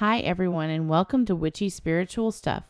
Hi, everyone, and welcome to Witchy Spiritual Stuff,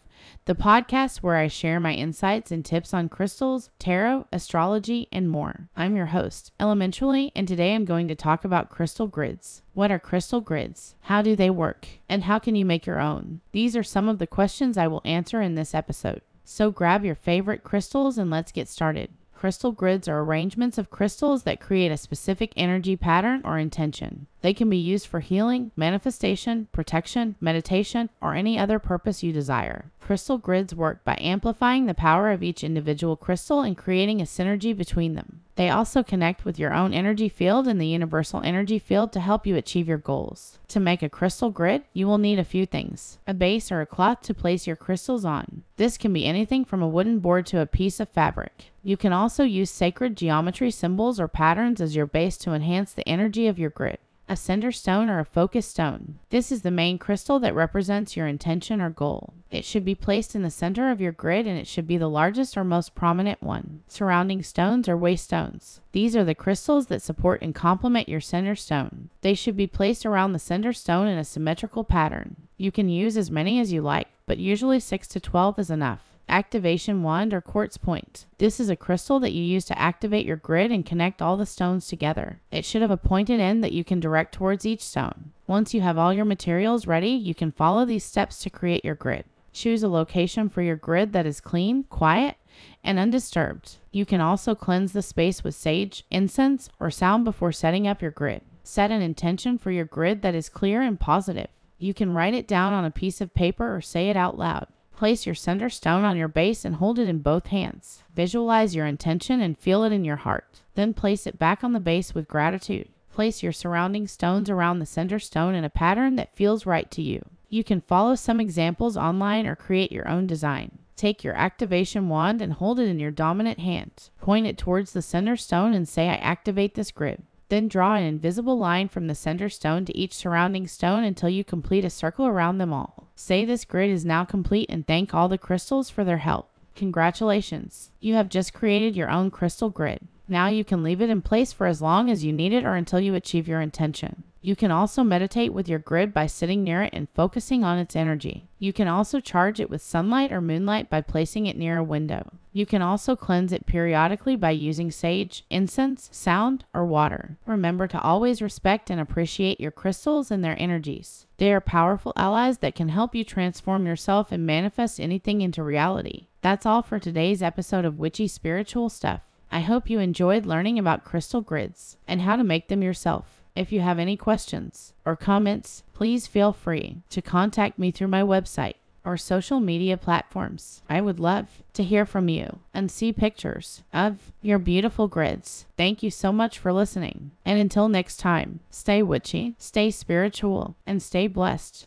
the podcast where I share my insights and tips on crystals, tarot, astrology, and more. I'm your host, Elementally, and today I'm going to talk about crystal grids. What are crystal grids? How do they work? And how can you make your own? These are some of the questions I will answer in this episode. So grab your favorite crystals and let's get started. Crystal grids are arrangements of crystals that create a specific energy pattern or intention. They can be used for healing, manifestation, protection, meditation, or any other purpose you desire. Crystal grids work by amplifying the power of each individual crystal and creating a synergy between them. They also connect with your own energy field and the universal energy field to help you achieve your goals. To make a crystal grid, you will need a few things a base or a cloth to place your crystals on. This can be anything from a wooden board to a piece of fabric. You can also use sacred geometry symbols or patterns as your base to enhance the energy of your grid a center stone or a focus stone. This is the main crystal that represents your intention or goal. It should be placed in the center of your grid and it should be the largest or most prominent one. Surrounding stones are way stones. These are the crystals that support and complement your center stone. They should be placed around the center stone in a symmetrical pattern. You can use as many as you like, but usually 6 to 12 is enough activation wand or quartz point. This is a crystal that you use to activate your grid and connect all the stones together. It should have a pointed end that you can direct towards each stone. Once you have all your materials ready, you can follow these steps to create your grid. Choose a location for your grid that is clean, quiet, and undisturbed. You can also cleanse the space with sage, incense, or sound before setting up your grid. Set an intention for your grid that is clear and positive. You can write it down on a piece of paper or say it out loud. Place your center stone on your base and hold it in both hands. Visualize your intention and feel it in your heart. Then place it back on the base with gratitude. Place your surrounding stones around the center stone in a pattern that feels right to you. You can follow some examples online or create your own design. Take your activation wand and hold it in your dominant hand. Point it towards the center stone and say, I activate this grid. Then draw an invisible line from the center stone to each surrounding stone until you complete a circle around them all. Say this grid is now complete and thank all the crystals for their help. Congratulations! You have just created your own crystal grid. Now you can leave it in place for as long as you need it or until you achieve your intention. You can also meditate with your grid by sitting near it and focusing on its energy. You can also charge it with sunlight or moonlight by placing it near a window. You can also cleanse it periodically by using sage, incense, sound, or water. Remember to always respect and appreciate your crystals and their energies. They are powerful allies that can help you transform yourself and manifest anything into reality. That's all for today's episode of Witchy Spiritual Stuff. I hope you enjoyed learning about crystal grids and how to make them yourself. If you have any questions or comments, please feel free to contact me through my website or social media platforms. I would love to hear from you and see pictures of your beautiful grids. Thank you so much for listening. And until next time, stay witchy, stay spiritual, and stay blessed.